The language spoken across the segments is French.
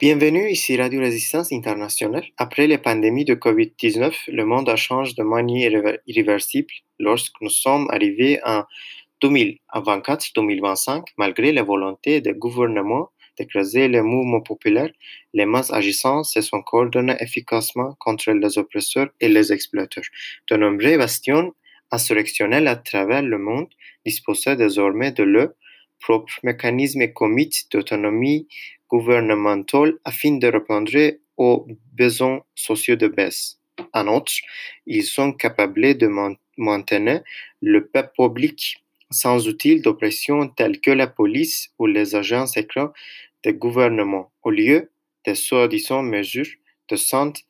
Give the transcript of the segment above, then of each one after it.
Bienvenue, ici Radio Résistance Internationale. Après la pandémie de COVID-19, le monde a changé de manière irréversible lorsque nous sommes arrivés en 2024-2025, malgré la volonté des gouvernements d'écraser les mouvements populaires, les masses agissant se sont coordonnées efficacement contre les oppresseurs et les exploiteurs. De nombreux bastions insurrectionnels à travers le monde disposaient désormais de leur propre mécanisme et comités d'autonomie gouvernementale afin de répondre aux besoins sociaux de base. En outre, ils sont capables de maintenir le peuple public sans outils d'oppression tels que la police ou les agents secrets des gouvernements, au lieu des soi-disant mesures de santé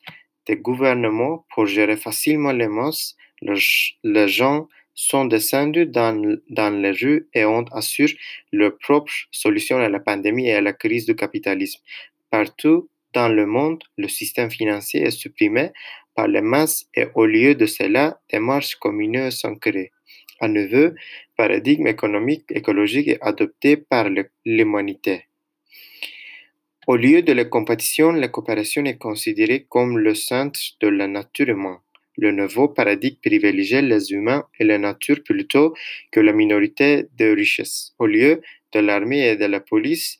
des gouvernements pour gérer facilement les masses, les gens sont descendus dans, dans les rues et ont assuré leur propre solution à la pandémie et à la crise du capitalisme. Partout dans le monde, le système financier est supprimé par les masses et au lieu de cela, des marches communes sont créées. Un nouveau paradigme économique écologique est adopté par l'humanité. Au lieu de la compétition, la coopération est considérée comme le centre de la nature humaine. Le nouveau paradigme privilégie les humains et la nature plutôt que la minorité de richesses. Au lieu de l'armée et de la police,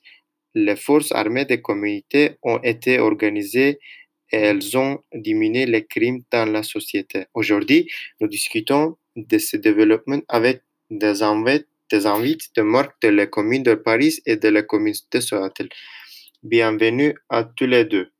les forces armées des communautés ont été organisées et elles ont diminué les crimes dans la société. Aujourd'hui, nous discutons de ce développement avec des invités de marque de la commune de Paris et de la communauté de Bienvenue à tous les deux.